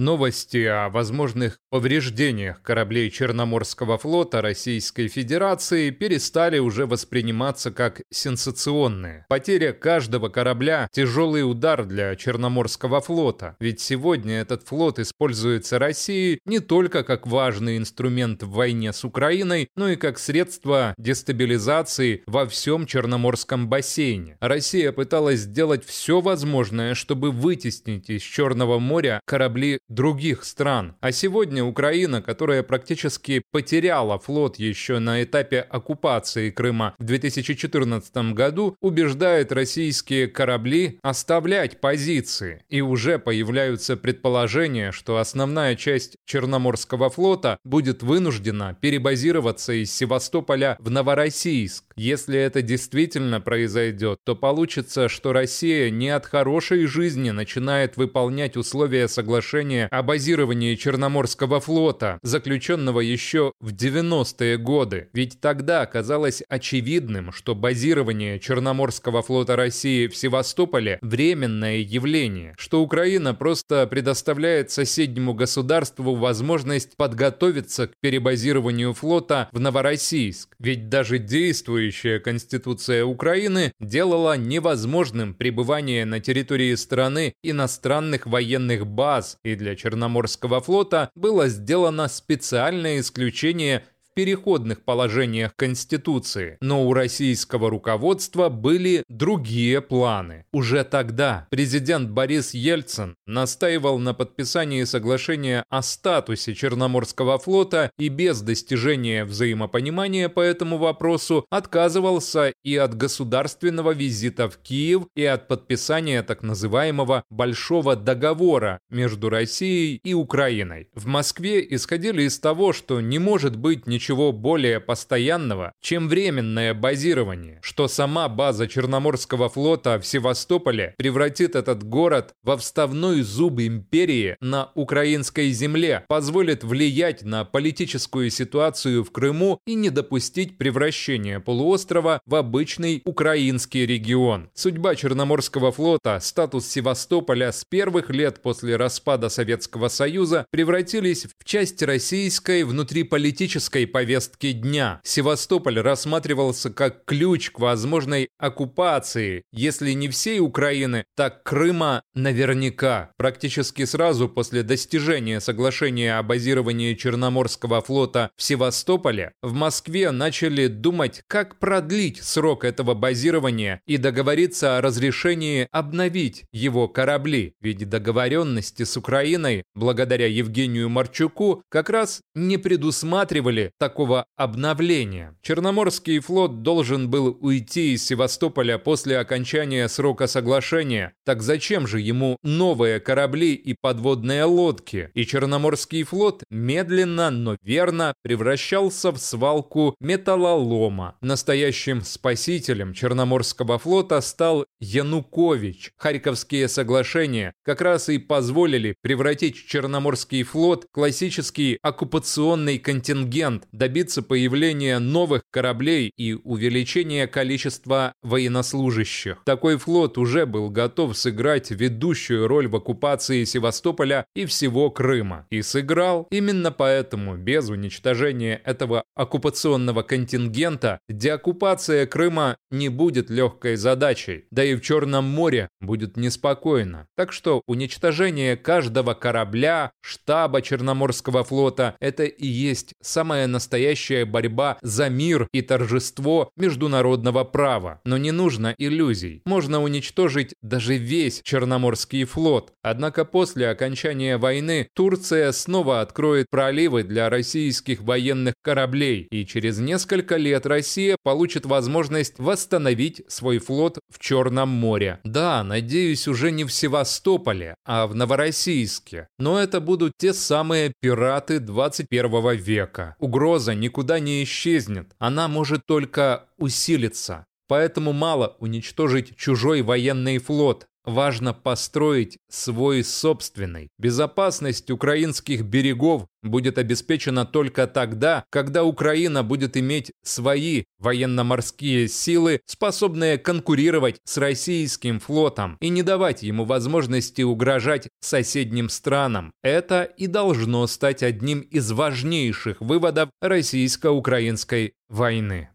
Новости о возможных повреждениях кораблей Черноморского флота Российской Федерации перестали уже восприниматься как сенсационные. Потеря каждого корабля – тяжелый удар для Черноморского флота, ведь сегодня этот флот используется Россией не только как важный инструмент в войне с Украиной, но и как средство дестабилизации во всем Черноморском бассейне. Россия пыталась сделать все возможное, чтобы вытеснить из Черного моря корабли других стран. А сегодня Украина, которая практически потеряла флот еще на этапе оккупации Крыма в 2014 году, убеждает российские корабли оставлять позиции. И уже появляются предположения, что основная часть Черноморского флота будет вынуждена перебазироваться из Севастополя в Новороссийск. Если это действительно произойдет, то получится, что Россия не от хорошей жизни начинает выполнять условия соглашения соглашения о базировании Черноморского флота, заключенного еще в 90-е годы. Ведь тогда оказалось очевидным, что базирование Черноморского флота России в Севастополе – временное явление, что Украина просто предоставляет соседнему государству возможность подготовиться к перебазированию флота в Новороссийск. Ведь даже действующая Конституция Украины делала невозможным пребывание на территории страны иностранных военных баз и для Черноморского флота было сделано специальное исключение переходных положениях Конституции, но у российского руководства были другие планы. Уже тогда президент Борис Ельцин настаивал на подписании соглашения о статусе Черноморского флота и без достижения взаимопонимания по этому вопросу отказывался и от государственного визита в Киев, и от подписания так называемого «большого договора» между Россией и Украиной. В Москве исходили из того, что не может быть ничего ничего более постоянного, чем временное базирование, что сама база Черноморского флота в Севастополе превратит этот город во вставной зуб империи на украинской земле, позволит влиять на политическую ситуацию в Крыму и не допустить превращения полуострова в обычный украинский регион. Судьба Черноморского флота, статус Севастополя с первых лет после распада Советского Союза превратились в часть российской внутриполитической повестки дня. Севастополь рассматривался как ключ к возможной оккупации, если не всей Украины, так Крыма наверняка. Практически сразу после достижения соглашения о базировании Черноморского флота в Севастополе, в Москве начали думать, как продлить срок этого базирования и договориться о разрешении обновить его корабли. Ведь договоренности с Украиной, благодаря Евгению Марчуку, как раз не предусматривали так такого обновления. Черноморский флот должен был уйти из Севастополя после окончания срока соглашения. Так зачем же ему новые корабли и подводные лодки? И Черноморский флот медленно, но верно превращался в свалку металлолома. Настоящим спасителем Черноморского флота стал Янукович. Харьковские соглашения как раз и позволили превратить Черноморский флот в классический оккупационный контингент, добиться появления новых кораблей и увеличения количества военнослужащих. Такой флот уже был готов сыграть ведущую роль в оккупации Севастополя и всего Крыма. И сыграл. Именно поэтому без уничтожения этого оккупационного контингента деоккупация Крыма не будет легкой задачей. Да и в Черном море будет неспокойно. Так что уничтожение каждого корабля, штаба Черноморского флота – это и есть самая настоящая настоящая борьба за мир и торжество международного права. Но не нужно иллюзий. Можно уничтожить даже весь Черноморский флот. Однако после окончания войны Турция снова откроет проливы для российских военных кораблей, и через несколько лет Россия получит возможность восстановить свой флот в Черном море. Да, надеюсь, уже не в Севастополе, а в Новороссийске. Но это будут те самые пираты 21 века. Угроза угроза никуда не исчезнет, она может только усилиться. Поэтому мало уничтожить чужой военный флот. Важно построить свой собственный. Безопасность украинских берегов будет обеспечена только тогда, когда Украина будет иметь свои военно-морские силы, способные конкурировать с российским флотом и не давать ему возможности угрожать соседним странам. Это и должно стать одним из важнейших выводов российско-украинской войны.